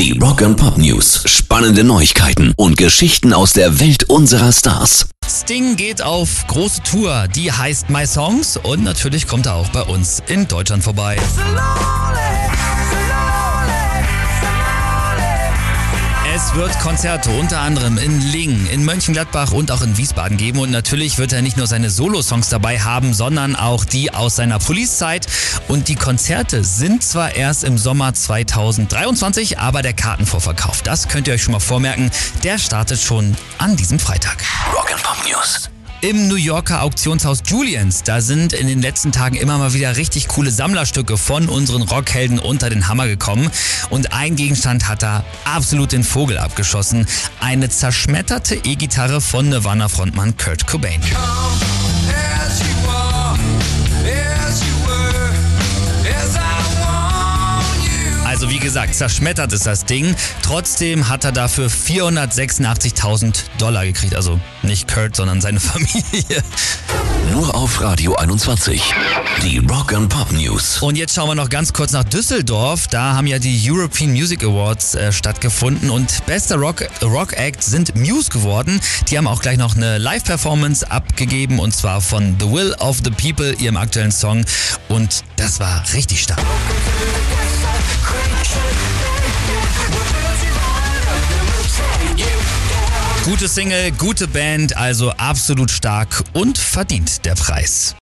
Die Rock and Pop News. Spannende Neuigkeiten und Geschichten aus der Welt unserer Stars. Sting geht auf große Tour, die heißt My Songs und natürlich kommt er auch bei uns in Deutschland vorbei. Es wird Konzerte unter anderem in Lingen, in Mönchengladbach und auch in Wiesbaden geben. Und natürlich wird er nicht nur seine Solo-Songs dabei haben, sondern auch die aus seiner Police-Zeit. Und die Konzerte sind zwar erst im Sommer 2023, aber der Kartenvorverkauf, das könnt ihr euch schon mal vormerken, der startet schon an diesem Freitag. Rock and Pop News. Im New Yorker Auktionshaus Julians, da sind in den letzten Tagen immer mal wieder richtig coole Sammlerstücke von unseren Rockhelden unter den Hammer gekommen. Und ein Gegenstand hat da absolut den Vogel abgeschossen. Eine zerschmetterte E-Gitarre von Nirvana-Frontmann Kurt Cobain. Also wie gesagt, zerschmettert ist das Ding. Trotzdem hat er dafür 486.000 Dollar gekriegt. Also nicht Kurt, sondern seine Familie. Nur auf Radio 21. Die Rock and Pop News. Und jetzt schauen wir noch ganz kurz nach Düsseldorf. Da haben ja die European Music Awards äh, stattgefunden und bester Rock, Rock Act sind Muse geworden. Die haben auch gleich noch eine Live-Performance abgegeben und zwar von The Will of the People, ihrem aktuellen Song. Und das war richtig stark. Gute Single, gute Band, also absolut stark und verdient der Preis.